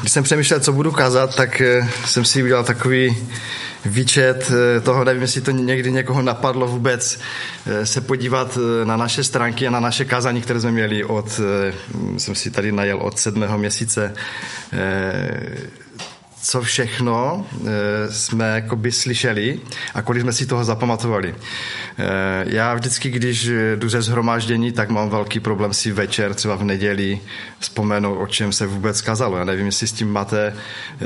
když jsem přemýšlel, co budu kázat, tak eh, jsem si udělal takový výčet eh, toho, nevím, jestli to někdy někoho napadlo vůbec se podívat na naše stránky a na naše kázání, které jsme měli od, jsem si tady najel od sedmého měsíce co všechno e, jsme jakoby slyšeli a kolik jsme si toho zapamatovali. E, já vždycky, když jdu ze zhromáždění, tak mám velký problém si večer, třeba v neděli, vzpomenout, o čem se vůbec kazalo. Já nevím, jestli s tím máte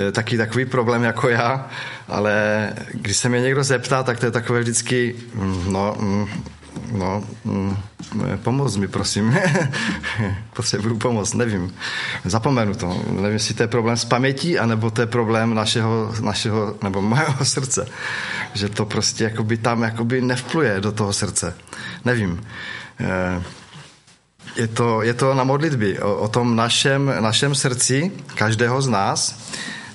e, taky takový problém jako já, ale když se mě někdo zeptá, tak to je takové vždycky, mm, no, mm, No, mm, pomoz mi, prosím. Potřebuju pomoc, nevím. Zapomenu to. Nevím, jestli to je problém s pamětí, anebo to je problém našeho, našeho nebo mého srdce. Že to prostě jakoby tam jakoby nevpluje do toho srdce. Nevím. Eh, je to, je to na modlitbě, o, o tom našem, našem srdci, každého z nás.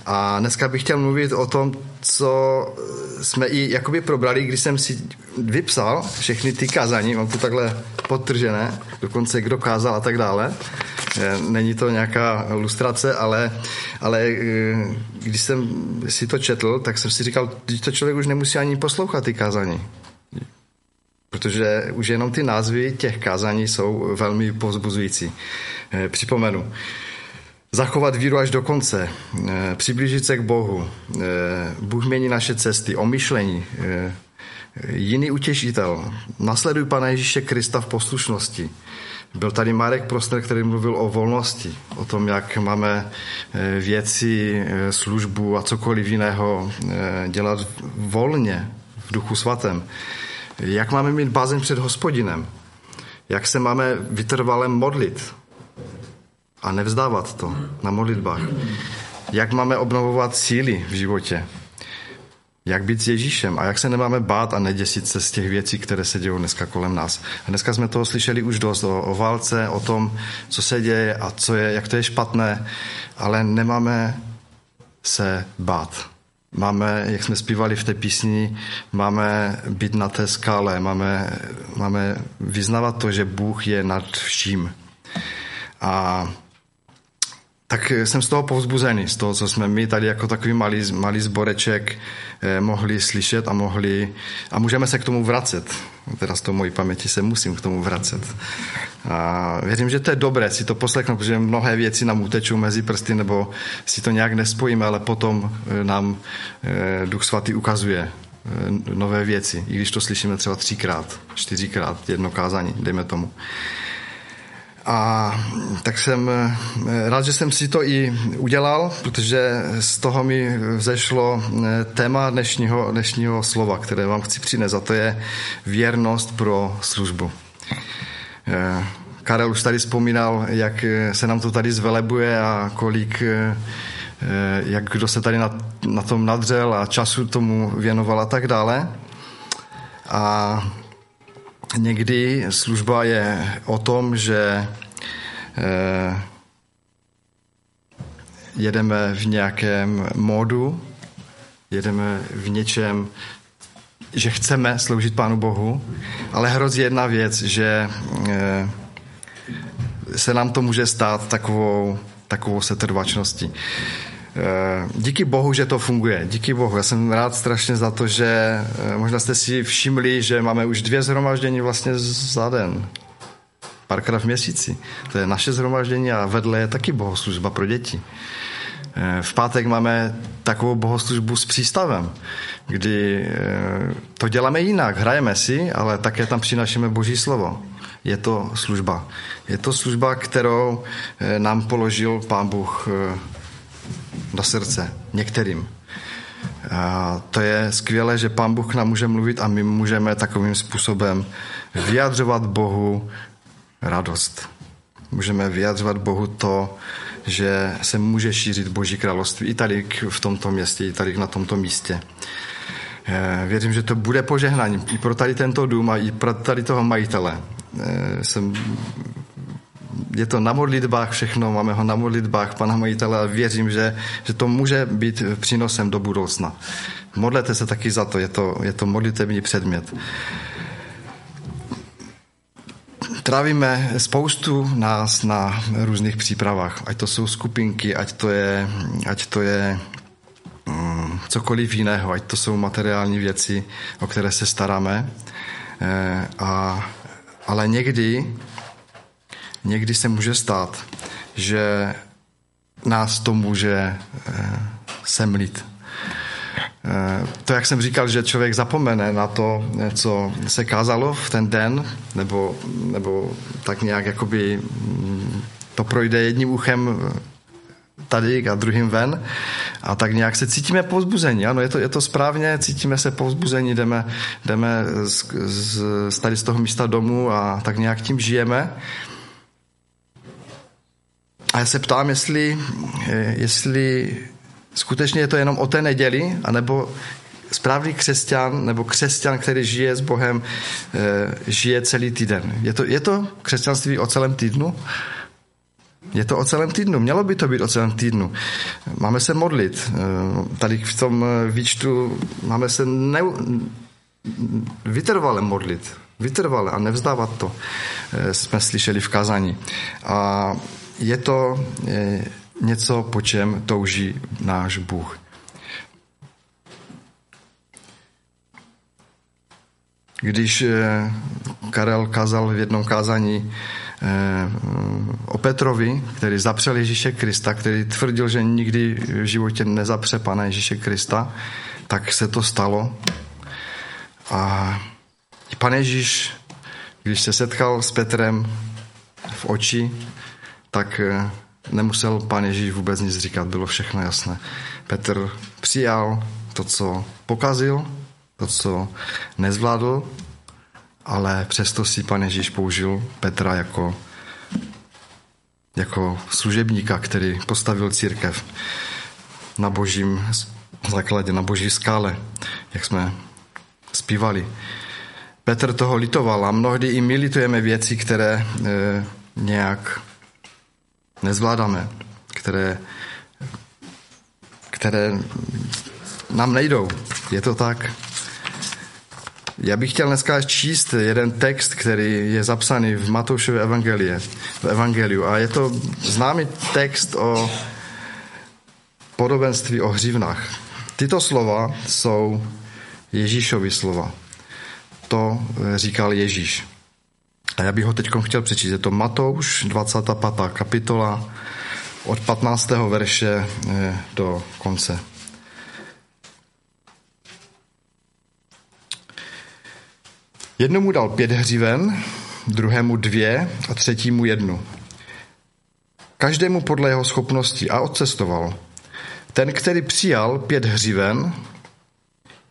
A dneska bych chtěl mluvit o tom, co jsme i jakoby probrali, když jsem si vypsal všechny ty kázání, mám to takhle podtržené, dokonce kdo kázal a tak dále. Eh, není to nějaká lustrace, ale, ale eh, když jsem si to četl, tak jsem si říkal, že to člověk už nemusí ani poslouchat ty kázání. Protože už jenom ty názvy těch kázání jsou velmi pozbuzující. Eh, připomenu. Zachovat víru až do konce, eh, přiblížit se k Bohu, eh, Bůh mění naše cesty, omyšlení, eh, jiný utěšitel. Nasleduj Pana Ježíše Krista v poslušnosti. Byl tady Marek Proster, který mluvil o volnosti, o tom, jak máme věci, službu a cokoliv jiného dělat volně v duchu svatém. Jak máme mít bázeň před hospodinem. Jak se máme vytrvalé modlit a nevzdávat to na modlitbách. Jak máme obnovovat síly v životě. Jak být s Ježíšem a jak se nemáme bát a neděsit se z těch věcí, které se dějí dneska kolem nás. A dneska jsme toho slyšeli už dost o, o válce, o tom, co se děje a co je, jak to je špatné, ale nemáme se bát. Máme, jak jsme zpívali v té písni, máme být na té skále, máme, máme vyznavat to, že Bůh je nad vším. A tak jsem z toho povzbuzený, z toho, co jsme my tady jako takový malý, malý zboreček eh, mohli slyšet a mohli, a můžeme se k tomu vracet. Teda z toho mojí paměti se musím k tomu vracet. A věřím, že to je dobré si to poslechnout, protože mnohé věci nám utečou mezi prsty, nebo si to nějak nespojíme, ale potom eh, nám eh, Duch Svatý ukazuje nové věci, i když to slyšíme třeba třikrát, čtyřikrát, jedno kázání, dejme tomu. A tak jsem eh, rád, že jsem si to i udělal, protože z toho mi vzešlo eh, téma dnešního, dnešního slova, které vám chci přinést, a to je věrnost pro službu. Eh, Karel už tady vzpomínal, jak se nám to tady zvelebuje a kolik, jak kdo se tady na, na tom nadřel a času tomu věnoval a tak dále. A někdy služba je o tom, že eh, jedeme v nějakém módu, jedeme v něčem, že chceme sloužit Pánu Bohu, ale hrozí jedna věc, že eh, se nám to může stát takovou, takovou setrvačností. Eh, díky Bohu, že to funguje. Díky Bohu. Já jsem rád strašně za to, že eh, možná jste si všimli, že máme už dvě zhromaždění vlastně za den. Párkrát v měsíci. To je naše zhromaždění a vedle je taky bohoslužba pro děti. Eh, v pátek máme takovou bohoslužbu s přístavem, kdy to děláme jinak. Hrajeme si, ale také tam přinašíme boží slovo. Je to služba. Je to služba, kterou nám položil pán Bůh do srdce některým. A to je skvělé, že Pán Bůh nám může mluvit a my můžeme takovým způsobem vyjadřovat Bohu radost. Můžeme vyjadřovat Bohu to, že se může šířit Boží království i tady v tomto městě, i tady na tomto místě. Eh, věřím, že to bude požehnání i pro tady tento dům a i pro tady toho majitele. Eh, jsem je to na modlitbách všechno, máme ho na modlitbách pana majitele a věřím, že, že to může být přínosem do budoucna. Modlete se taky za to, je to, je to modlitební předmět. trávíme spoustu nás na různých přípravách, ať to jsou skupinky, ať to je, ať to je um, cokoliv jiného, ať to jsou materiální věci, o které se staráme. E, a, ale někdy, někdy se může stát, že nás to může e, semlit Eh, to, jak jsem říkal, že člověk zapomene na to, co se kázalo v ten den, nebo, nebo tak nějak jakoby mm, to projde jedním uchem tady a druhým ven a tak nějak se cítíme povzbuzení. Ano, je to, je to správně, cítíme se povzbuzení, jdeme, jdeme z, z, tady z toho místa domů a tak nějak tím žijeme. A já se ptám, jestli, eh, jestli skutečně je to jenom o té neděli, anebo správný křesťan nebo křesťan, který žije s Bohem, eh, žije celý týden. Je to, je to křesťanství o celém týdnu? Je to o celém týdnu. Mělo by to být o celém týdnu. Máme se modlit. Eh, tady v tom výčtu máme se ne, vytrvale modlit. Vytrvale a nevzdávat to. Jsme slyšeli v kázání. A je to něco, po čem touží náš Bůh. Když eh, Karel kázal v jednom kázání eh, o Petrovi, který zapřel Ježíše Krista, který tvrdil, že nikdy v životě nezapře Pana Ježíše Krista, tak se to stalo. A pan Ježíš, když se setkal s Petrem v oči, tak eh, nemusel pán Ježíš vůbec nic říkat, bylo všechno jasné. Petr přijal to, co pokazil, to, co nezvládl, ale přesto si pan Ježíš použil Petra jako, jako služebníka, který postavil církev na božím základě, na boží skále, jak jsme zpívali. Petr toho litoval a mnohdy i my litujeme věci, které e, nějak nezvládáme, které, které nám nejdou. Je to tak. Já bych chtěl dneska číst jeden text, který je zapsaný v Matoušově evangelie, v evangeliu. A je to známý text o podobenství o hřivnách. Tyto slova jsou Ježíšovi slova. To říkal Ježíš. A já bych ho teď chtěl přečíst. Je to Matouš, 25. kapitola, od 15. verše eh, do konce. Jednomu dal pět hřiven, druhému dvě a třetímu jednu. Každému podle jeho schopností a odcestoval. Ten, který přijal pět hřiven,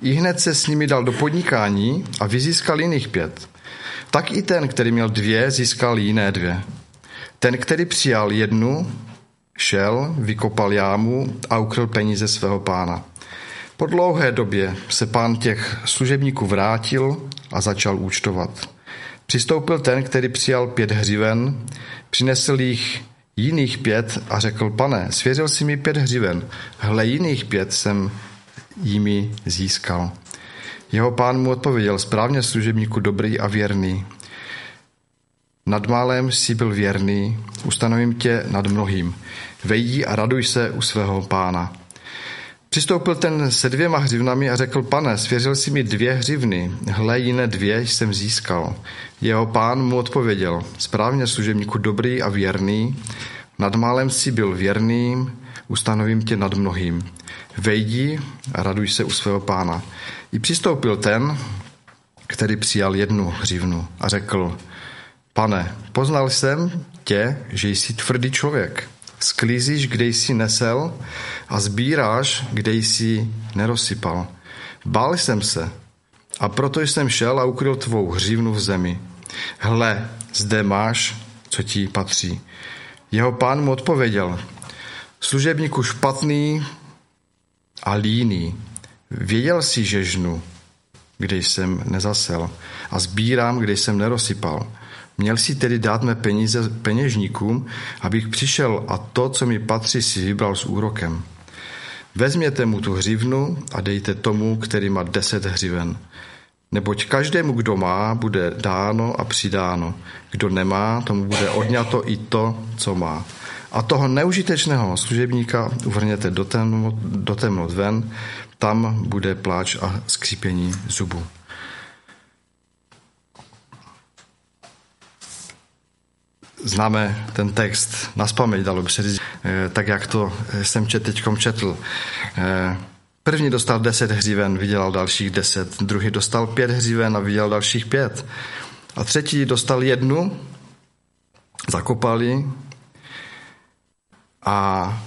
i hned se s nimi dal do podnikání a vyzískal jiných pět. Tak i ten, který měl dvě, získal jiné dvě. Ten, který přijal jednu, šel, vykopal jámu a ukryl peníze svého pána. Po dlouhé době se pán těch služebníků vrátil a začal účtovat. Přistoupil ten, který přijal pět hřiven, přinesl jich jiných pět a řekl, pane, svěřil si mi pět hřiven, hle jiných pět jsem jimi získal. Jeho pán mu odpověděl, správně služebníku dobrý a věrný. Nad málem si byl věrný, ustanovím tě nad mnohým. Vejdi a raduj se u svého pána. Přistoupil ten se dvěma hřivnami a řekl, pane, svěřil si mi dvě hřivny, hle jiné dvě jsem získal. Jeho pán mu odpověděl, správně služebníku dobrý a věrný, nad málem si byl věrným, ustanovím tě nad mnohým. Vejdi a raduj se u svého pána. I přistoupil ten, který přijal jednu hřivnu a řekl, pane, poznal jsem tě, že jsi tvrdý člověk. Sklízíš, kde jsi nesel a sbíráš, kde jsi nerosypal. Bál jsem se a proto jsem šel a ukryl tvou hřivnu v zemi. Hle, zde máš, co ti patří. Jeho pán mu odpověděl, služebníku špatný a líný, Věděl si, že žnu, kde jsem nezasel a sbírám, kde jsem nerosypal. Měl si tedy dát mé peníze peněžníkům, abych přišel a to, co mi patří, si vybral s úrokem. Vezměte mu tu hřivnu a dejte tomu, který má deset hřiven. Neboť každému, kdo má, bude dáno a přidáno. Kdo nemá, tomu bude odňato i to, co má. A toho neužitečného služebníka uvrněte do temnot, do temnot ven, tam bude pláč a skřípění zubu. Známe ten text na spaměť, dalo by se říct, eh, tak jak to jsem čet, teďkom četl. Eh, první dostal deset hříven, vydělal dalších deset. Druhý dostal pět hříven a vydělal dalších pět. A třetí dostal jednu, zakopali a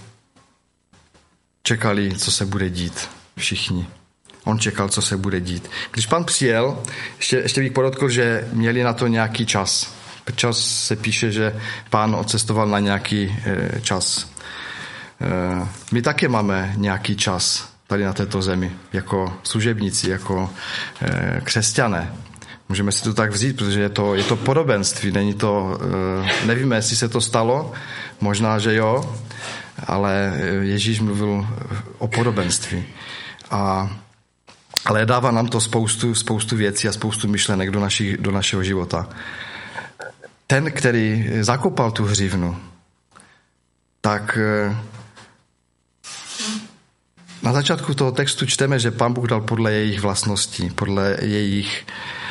čekali, co se bude dít. Všichni. On čekal, co se bude dít. Když pan přijel, ještě, ještě bych podotkl, že měli na to nějaký čas. Čas se píše, že pán odcestoval na nějaký e, čas. E, my také máme nějaký čas tady na této zemi, jako služebníci, jako e, křesťané. Můžeme si to tak vzít, protože je to, je to podobenství, není to, nevíme, jestli se to stalo, možná, že jo, ale Ježíš mluvil o podobenství. A, ale dává nám to spoustu, spoustu věcí a spoustu myšlenek do, naši, do našeho života. Ten, který zakopal tu hřivnu, tak eh, na začátku toho textu čteme, že pán Bůh dal podle jejich vlastností, podle jejich eh,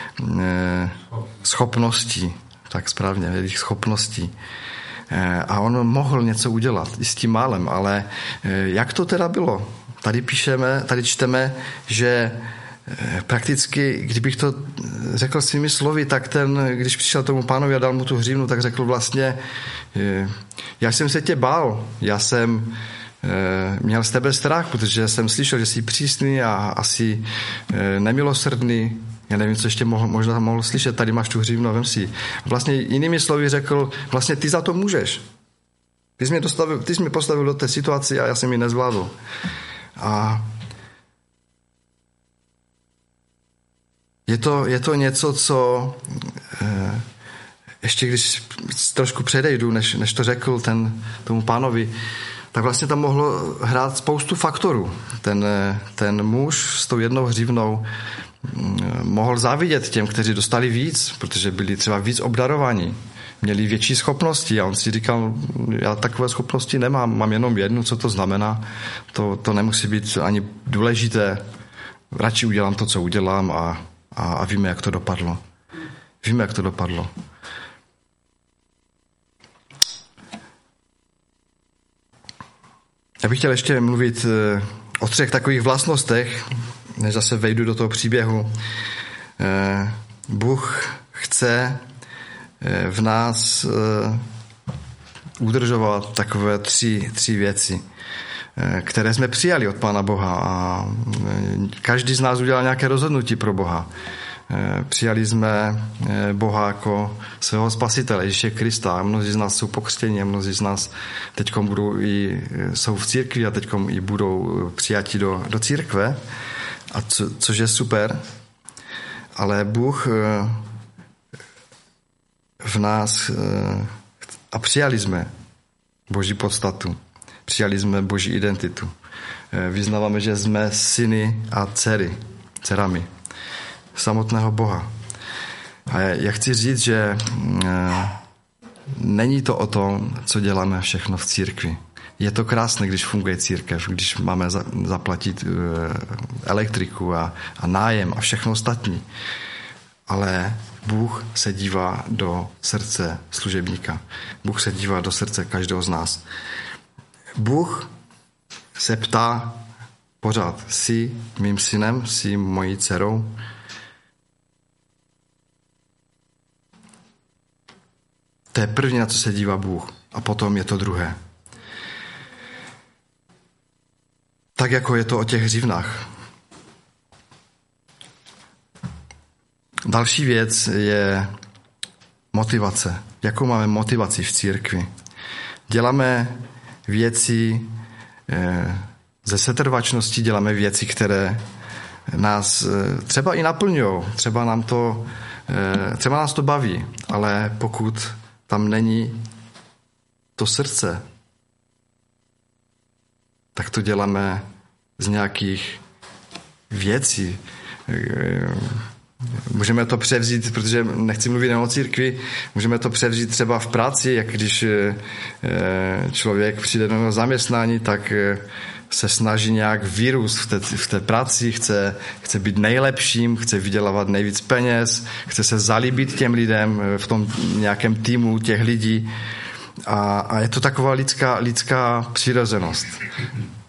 schopností, tak správně, jejich schopností. Eh, a on mohl něco udělat i s tím málem, ale jak to teda bylo? Tady píšeme, tady čteme, že eh, prakticky, kdybych to řekl svými slovy, tak ten, když přišel tomu pánovi a dal mu tu hřívnu, tak řekl vlastně, eh, já jsem se tě bál, já jsem eh, měl z tebe strach, protože jsem slyšel, že jsi přísný a asi nemilosrdný, já nevím, co ještě mohl, možná mohl slyšet, tady máš tu hřívnu, vem si. Vlastně jinými slovy řekl, vlastně ty za to můžeš. Ty jsi mě, dostavil, ty jsi mě postavil do té situace a já jsem ji nezvládl. A je to, je to něco, co eh, ještě když trošku předejdu, než, než to řekl ten, tomu pánovi, tak vlastně tam mohlo hrát spoustu faktorů. Ten, eh, ten muž s tou jednou hřivnou mohl závidět těm, kteří dostali víc, protože byli třeba víc obdarovaní měli větší schopnosti a on si říkal, já takové schopnosti nemám, mám jenom jednu, co to znamená, to, to nemusí být ani důležité, radši udělám to, co udělám a, a, a víme, jak to dopadlo. Víme, jak to dopadlo. Já bych chtěl ještě mluvit eh, o třech takových vlastnostech, než zase vejdu do toho příběhu. Eh, Bůh chce Eh, v nás eh, udržovat takové tři, tři věci, které jsme přijali od Pána Boha a každý z nás udělal nějaké rozhodnutí pro Boha. Přijali jsme Boha jako svého spasitele, Ježíše Krista. Mnozí z nás jsou pokřtěni, mnozí z nás teď budou i, jsou v církvi a teď i budou přijati do, do církve, a co, což je super. Ale Bůh v nás eh, a přijali jsme Boží podstatu, přijali jsme Boží identitu. Eh, vyznáváme, že jsme syny a dcery, dcerami samotného Boha. A já chci říct, že eh, není to o tom, co děláme všechno v církvi. Je to krásné, když funguje církev, když máme zaplatit elektriku a, a nájem a všechno ostatní. Ale Bůh se dívá do srdce služebníka. Bůh se dívá do srdce každého z nás. Bůh se ptá pořád, jsi mým synem, jsi mojí dcerou? To je první, na co se dívá Bůh. A potom je to druhé. Tak jako je to o těch hřivnách. Další věc je motivace. Jakou máme motivaci v církvi? Děláme věci eh, ze setrvačnosti, děláme věci, které nás eh, třeba i naplňují, třeba nám to, eh, třeba nás to baví, ale pokud tam není to srdce, tak to děláme z nějakých věcí, Můžeme to převzít, protože nechci mluvit o církvi, můžeme to převzít třeba v práci, jak když eh, člověk přijde do zaměstnání, tak se snaží nějak vyrůst v té, v té práci, chce, chce být nejlepším, chce vydělávat nejvíc peněz, chce se zalíbit těm lidem v tom nějakém týmu těch lidí. A, a je to taková lidská, lidská přirozenost.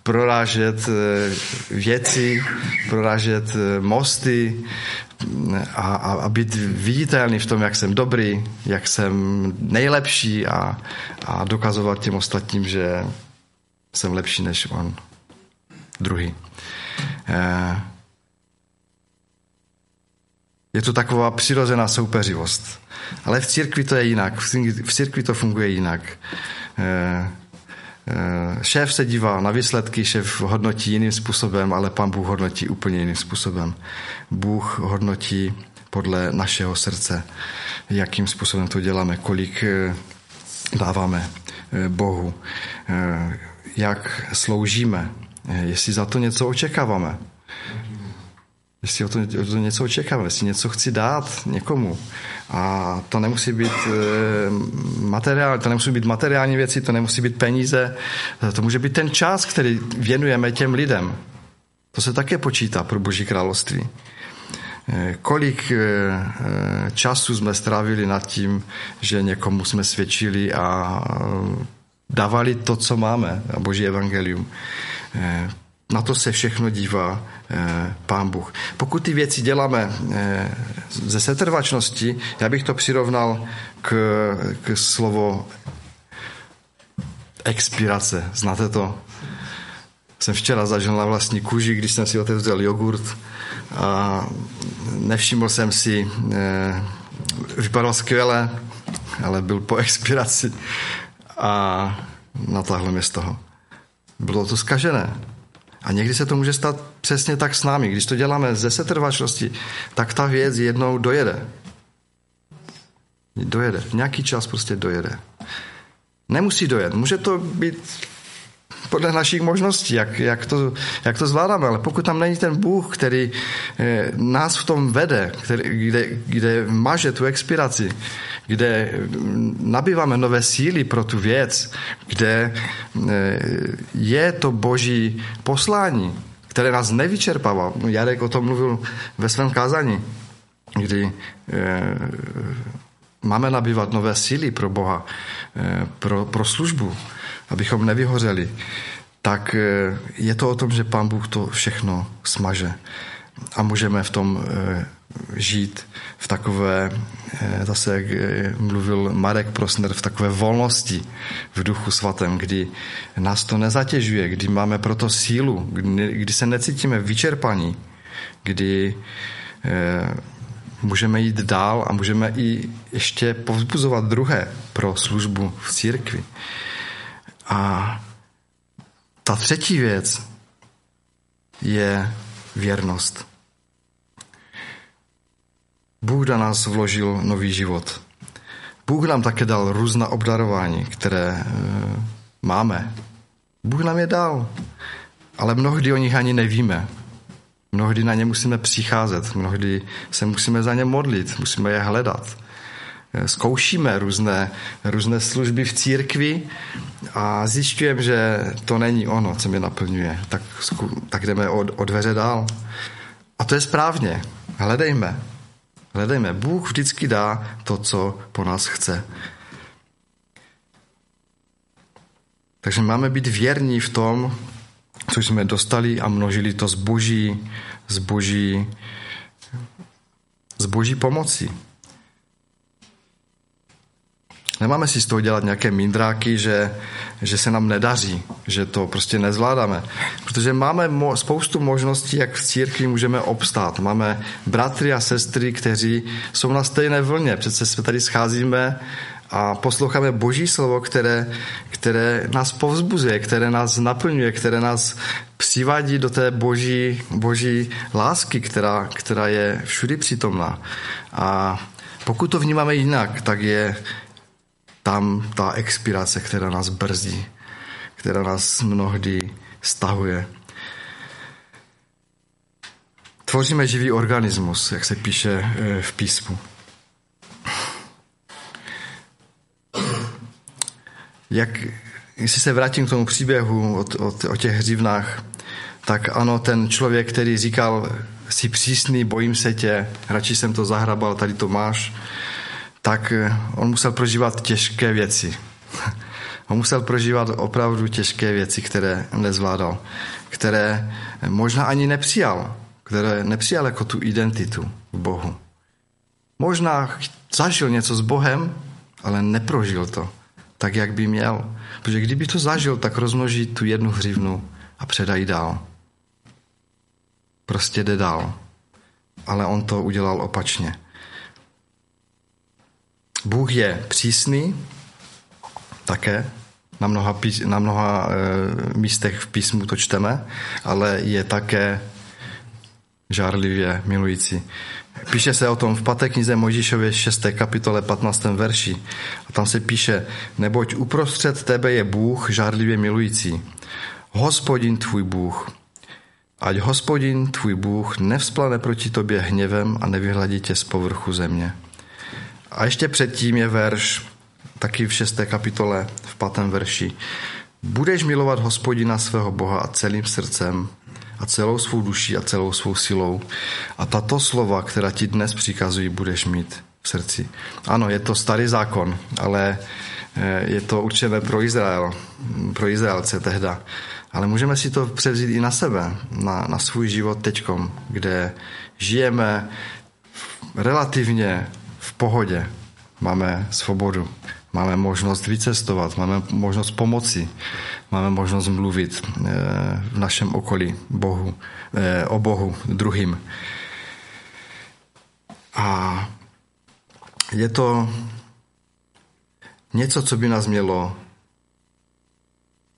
Prorážet eh, věci, prorážet eh, mosty a, a, a být viditelný v tom, jak jsem dobrý, jak jsem nejlepší a, a dokazovat těm ostatním, že jsem lepší než on druhý. Eh, je to taková přirozená soupeřivost. Ale v církvi to je jinak. V církvi to funguje jinak. Eh, eh, šéf se dívá na výsledky, šéf hodnotí jiným způsobem, ale pan Bůh hodnotí úplně jiným způsobem. Bůh hodnotí podle našeho srdce, jakým způsobem to děláme, kolik dáváme Bohu, jak sloužíme, jestli za to něco očekáváme. Jestli o to, o to něco očekávám, jestli něco chci dát někomu. A to nemusí být e, materiál, to nemusí být materiální věci, to nemusí být peníze, to může být ten čas, který věnujeme těm lidem. To se také počítá pro Boží království. E, kolik e, času jsme strávili nad tím, že někomu jsme svědčili a dávali to, co máme, a Boží evangelium. Na to se všechno dívá eh, Pán Bůh. Pokud ty věci děláme eh, ze setrvačnosti, já bych to přirovnal k, k slovo expirace. Znáte to? Jsem včera zažil na vlastní kůži, když jsem si otevřel jogurt a nevšiml jsem si, eh, vypadal skvěle, ale byl po expiraci a natáhl mě z toho. Bylo to zkažené. A někdy se to může stát přesně tak s námi. Když to děláme ze setrvačnosti, tak ta věc jednou dojede. Dojede. V nějaký čas prostě dojede. Nemusí dojet. Může to být podle našich možností, jak, jak, to, jak to zvládáme. Ale pokud tam není ten Bůh, který eh, nás v tom vede, který, kde, kde maže tu expiraci, kde nabýváme nové síly pro tu věc, kde eh, je to boží poslání, které nás nevyčerpává. Jarek o tom mluvil ve svém kázání, kdy eh, máme nabývat nové síly pro Boha, pro, pro službu abychom nevyhořeli, tak eh, je to o tom, že Pán Bůh to všechno smaže a můžeme v tom eh, žít v takové, eh, zase jak mluvil Marek Prosner, v takové volnosti v duchu svatém, kdy nás to nezatěžuje, kdy máme proto sílu, kdy, kdy se necítíme vyčerpaní, kdy můžeme jít dál a můžeme i ještě povzbuzovat druhé pro službu v církvi. A ta třetí věc je věrnost. Bůh do nás vložil nový život. Bůh nám také dal různá obdarování, které e, máme. Bůh nám je dal, ale mnohdy o nich ani nevíme. Mnohdy na ně musíme přicházet, mnohdy se musíme za ně modlit, musíme je hledat. Eh, zkoušíme různé, různé služby v církvi a zjišťujeme, že to není ono, co mě naplňuje. Tak, tak jdeme od, od dveře dál. A to je správně. Hledejme. Hledejme. Bůh vždycky dá to, co po nás chce. Takže máme být věrní v tom, co jsme dostali a množili to zboží, zboží, zboží pomoci. Nemáme si z toho dělat nějaké mindráky, že, že se nám nedaří, že to prostě nezvládáme. Protože máme mo- spoustu možností, jak v církvi můžeme obstát. Máme bratry a sestry, kteří jsou na stejné vlně. Přece se tady scházíme a posloucháme Boží slovo, které, které nás povzbuzuje, které nás naplňuje, které nás přivádí do té boží, boží lásky, která, která je všudy přítomná. A pokud to vnímáme jinak, tak je tam ta expirace, která nás brzdí, která nás mnohdy stahuje. Tvoříme živý organismus, jak se píše eh, v písmu. Jak, jestli se vrátím k tomu příběhu o, o, o těch hřivnách, tak ano, ten člověk, který říkal, jsi přísný, bojím se tě, radši jsem to zahrabal, tady to máš, tak eh, on musel prožívat těžké věci. On musel prožívat opravdu těžké věci, které nezvládal, které možná ani nepřijal, které nepřijal jako tu identitu v Bohu. Možná zažil něco s Bohem, ale neprožil to tak, jak by měl. Protože kdyby to zažil, tak rozmnoží tu jednu hřivnu a předají dál. Prostě jde dál. Ale on to udělal opačně. Bůh je přísný také, na mnoha, na mnoha e, místech v písmu to čteme, ale je také žárlivě milující. Píše se o tom v paté knize Mojžíšově 6. kapitole 15. verši. A tam se píše, neboť uprostřed tebe je Bůh žárlivě milující. Hospodin tvůj Bůh. Ať hospodin tvůj Bůh nevzplane proti tobě hněvem a nevyhladí tě z povrchu země. A ještě předtím je verš, taky v 6. kapitole, v 5. verši. Budeš milovat hospodina svého Boha a celým srdcem, a celou svou duší a celou svou silou. A tato slova, která ti dnes přikazují, budeš mít v srdci. Ano, je to starý zákon, ale eh, je to určené pro Izrael, pro Izraelce tehda. Ale můžeme si to převzít i na sebe, na, na svůj život teďkom, kde žijeme relativně pohodě, máme svobodu, máme možnost vycestovat, máme možnost pomoci, máme možnost mluvit eh, v našem okolí Bohu, eh, o Bohu druhým. A je to něco, co by nás mělo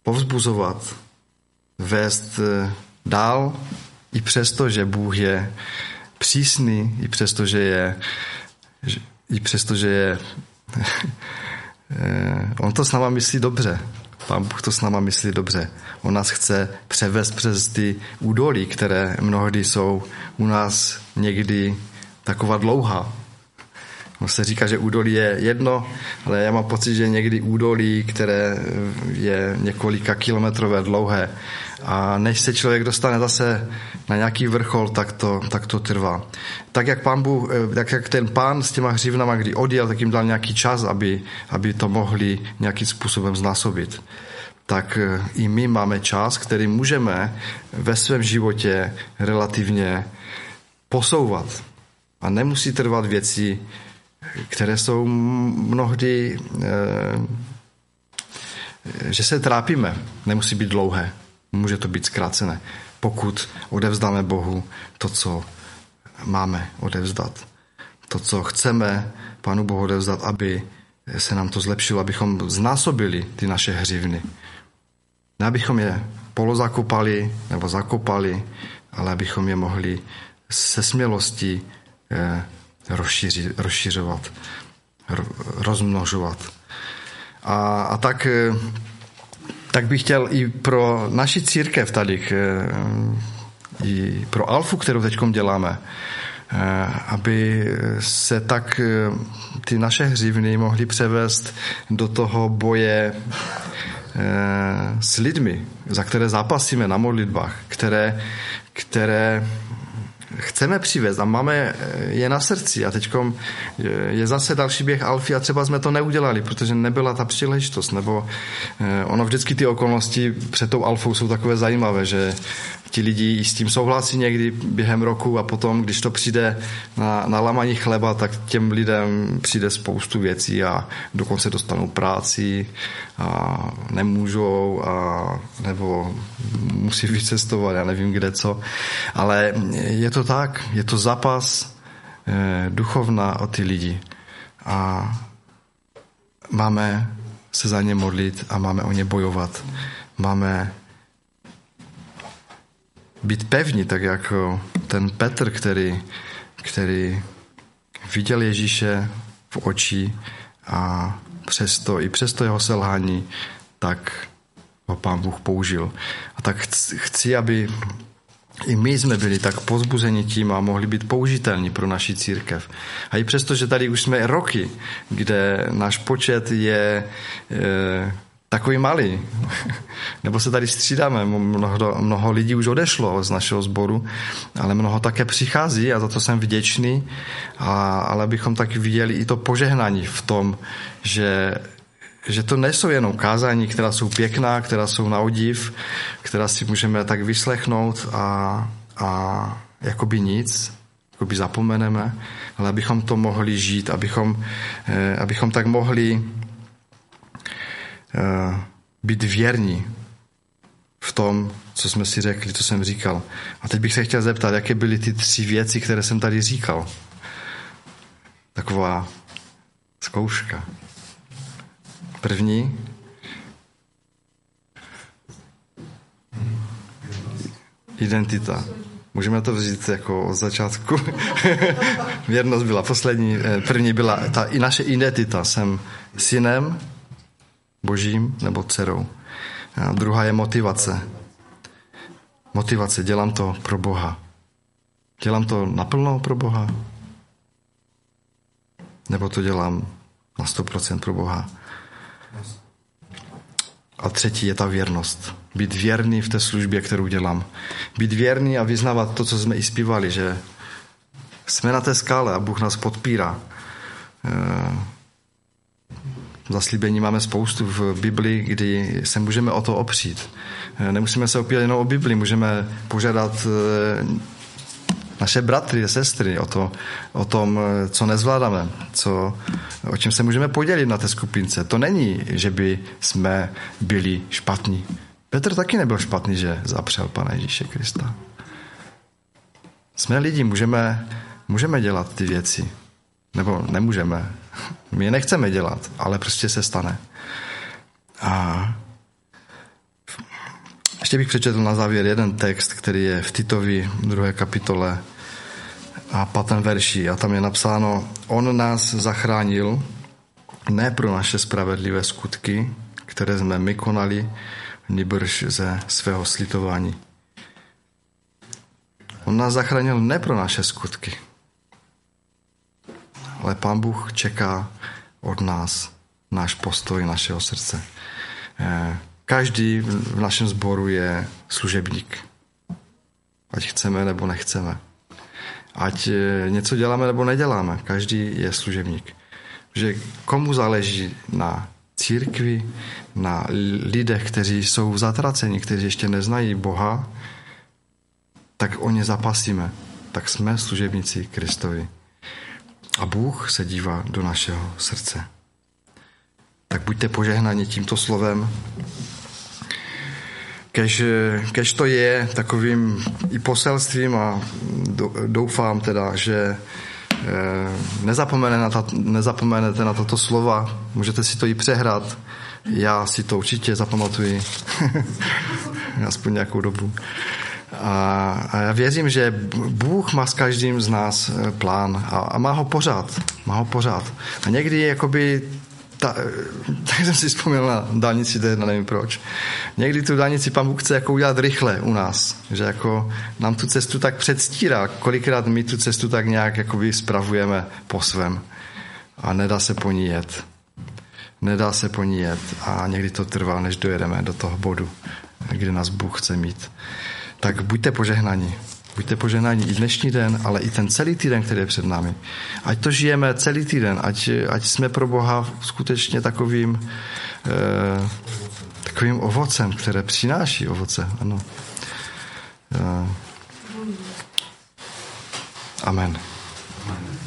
povzbuzovat, vést eh, dál, i přesto, že Bůh je přísný, i přesto, že je, i přesto, že je on to s náma myslí dobře. Pán Bůh to s náma myslí dobře. On nás chce převést přes ty údolí, které mnohdy jsou u nás někdy taková dlouhá. On se říká, že údolí je jedno, ale já mám pocit, že někdy údolí, které je několika kilometrové dlouhé a než se člověk dostane zase na nějaký vrchol, tak to, tak to trvá. Tak jak, pán Bůh, eh, tak jak ten pán s těma hřivnama, kdy odjel, tak jim dal nějaký čas, aby, aby to mohli nějakým způsobem znásobit tak eh, i my máme čas, který můžeme ve svém životě relativně posouvat. A nemusí trvat věci, které jsou mnohdy, eh, že se trápíme. Nemusí být dlouhé. Může to být zkrácené, pokud odevzdáme Bohu to, co máme odevzdat. To, co chceme Pánu Bohu odevzdat, aby se nám to zlepšilo, abychom znásobili ty naše hřivny. Ne abychom je polozakopali nebo zakopali, ale abychom je mohli se smělostí eh, rozšiřovat, rozmnožovat. A, a tak eh, tak bych chtěl i pro naši církev tady, eh, i pro Alfu, kterou teď děláme, eh, aby se tak eh, ty naše hřivny mohly převést do toho boje s lidmi, za které zápasíme na modlitbách, které, které chceme přivést a máme eh, je na srdci. A teď je zase další běh Alfy a třeba jsme to neudělali, protože nebyla ta příležitost, nebo eh, ono vždycky ty okolnosti před tou Alfou jsou takové zajímavé, že ti lidi s tím souhlasí někdy během roku a potom, když to přijde na, na lamaní chleba, tak těm lidem přijde spoustu věcí a dokonce dostanou práci a nemůžou a nebo musí vycestovat, já nevím kde co. Ale je to tak, je to zápas eh, duchovna o ty lidi. A máme se za ně modlit a máme o ně bojovat. Máme být pevní, tak jako ten Petr, který, který viděl Ježíše v oči a přesto, i přesto jeho selhání, tak ho pán Bůh použil. A tak chci, aby, i my jsme byli tak pozbuzeni tím a mohli být použitelní pro naši církev. A i přesto, že tady už jsme roky, kde náš počet je e, takový malý, nebo se tady střídáme, mnoho, mnoho lidí už odešlo z našeho sboru, ale mnoho také přichází a za to jsem vděčný, a, ale bychom taky viděli i to požehnání v tom, že že to nejsou jenom kázání, která jsou pěkná, která jsou na odiv, která si můžeme tak vyslechnout a, a jakoby nic, jakoby zapomeneme, ale abychom to mohli žít, abychom, eh, abychom tak mohli být věrní v tom, co jsme si řekli, co jsem říkal. A teď bych se chtěl zeptat, jaké byly ty tři věci, které jsem tady říkal. Taková zkouška. První. Identita. Můžeme to vzít jako od začátku. Věrnost byla poslední. Eh, první byla ta i naše identita. Jsem synem božím nebo dcerou. A druhá je motivace. Motivace. Dělám to pro Boha. Dělám to naplno pro Boha? Nebo to dělám na 100% pro Boha? A třetí je ta věrnost. Být věrný v té službě, kterou dělám. Být věrný a vyznávat to, co jsme i zpívali, že jsme na té skále a Bůh nás podpírá. Eh, zaslíbení máme spoustu v Biblii, kdy se můžeme o to opřít. Eh, nemusíme se opírat jenom o Bibli, můžeme požádat eh, naše bratry a sestry o, to, o tom, co nezvládáme, co, o čem se můžeme podělit na té skupince. To není, že by jsme byli špatní. Petr taky nebyl špatný, že zapřel Pana Ježíše Krista. Jsme lidi, můžeme, můžeme dělat ty věci. Nebo nemůžeme. My je nechceme dělat, ale prostě se stane. A ještě bych přečetl na závěr jeden text, který je v Titovi druhé kapitole a pátém verši. A tam je napsáno, on nás zachránil ne pro naše spravedlivé skutky, které jsme my konali, nýbrž ze svého slitování. On nás zachránil ne pro naše skutky, ale Pán Bůh čeká od nás náš postoj našeho srdce. Eh, každý v našem sboru je služebník. Ať chceme nebo nechceme. Ať eh, něco děláme nebo neděláme. Každý je služebník. Že komu záleží na církvi, na lidech, kteří jsou zatraceni, kteří ještě neznají Boha, tak o ně zapasíme. Tak jsme služebníci Kristovi. A Bůh se dívá do našeho srdce. Tak buďte požehnáni tímto slovem. Kež, kež to je takovým i poselstvím a doufám teda, že eh, nezapomene na ta, nezapomenete na tato slova, můžete si to i přehrát, já si to určitě zapamatuji, aspoň nějakou dobu. A, a já věřím, že Bůh má s každým z nás eh, plán a, a má ho pořád, má ho pořád. A někdy jakoby ta, tak jsem si vzpomněl na dálnici D1, nevím proč. Někdy tu dálnici pan Bůh chce jako udělat rychle u nás, že jako nám tu cestu tak předstírá, kolikrát my tu cestu tak nějak jakoby spravujeme po svém a nedá se po ní jet. Nedá se po ní jet a někdy to trvá, než dojedeme do toho bodu, kde nás Bůh chce mít. Tak buďte požehnaní. Buďte poženáni i dnešní den, ale i ten celý týden, který je před námi. Ať to žijeme celý týden, ať, ať jsme pro Boha skutečně takovým, eh, takovým ovocem, které přináší ovoce. Ano. Eh, amen.